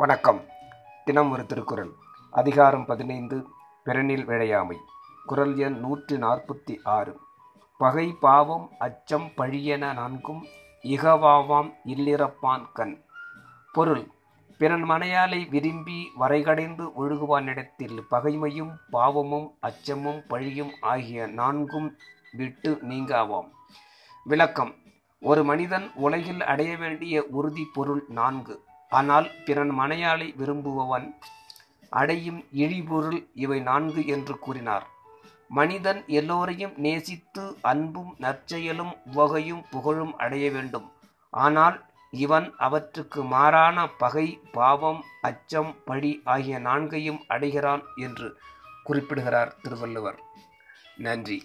வணக்கம். தினம் ஒரு திருக்குறள். அதிகாரம் பதினைந்து பிறனில் விழையாமை குறள் எண் நூற்றி நாற்பத்தி ஆறு. பகை பாவம் அச்சம் பழியென நான்கும் இகவாவாம் இல்லிறப்பான் கண். பொருள் பிறன் மனையாலை விரும்பி வரைகடைந்து ஒழுகுவானிடத்தில் பகைமையும் பாவமும் அச்சமும் பழியும் ஆகிய நான்கும் விட்டு நீங்காவாம். விளக்கம் ஒரு மனிதன் உலகில் அடைய வேண்டிய உறுதி பொருள் நான்கு. ஆனால் பிறன் மனையாளை விரும்புபவன் அடையும் இழிபொருள் இவை நான்கு என்று கூறினார். மனிதன் எல்லோரையும் நேசித்து அன்பும் நற்செயலும் உவகையும் புகழும் அடைய வேண்டும். ஆனால் இவன் அவற்றுக்கு மாறான பகை பாவம் அச்சம் பழி ஆகிய நான்கையும் அடைகிறான் என்று குறிப்பிடுகிறார் திருவள்ளுவர். நன்றி.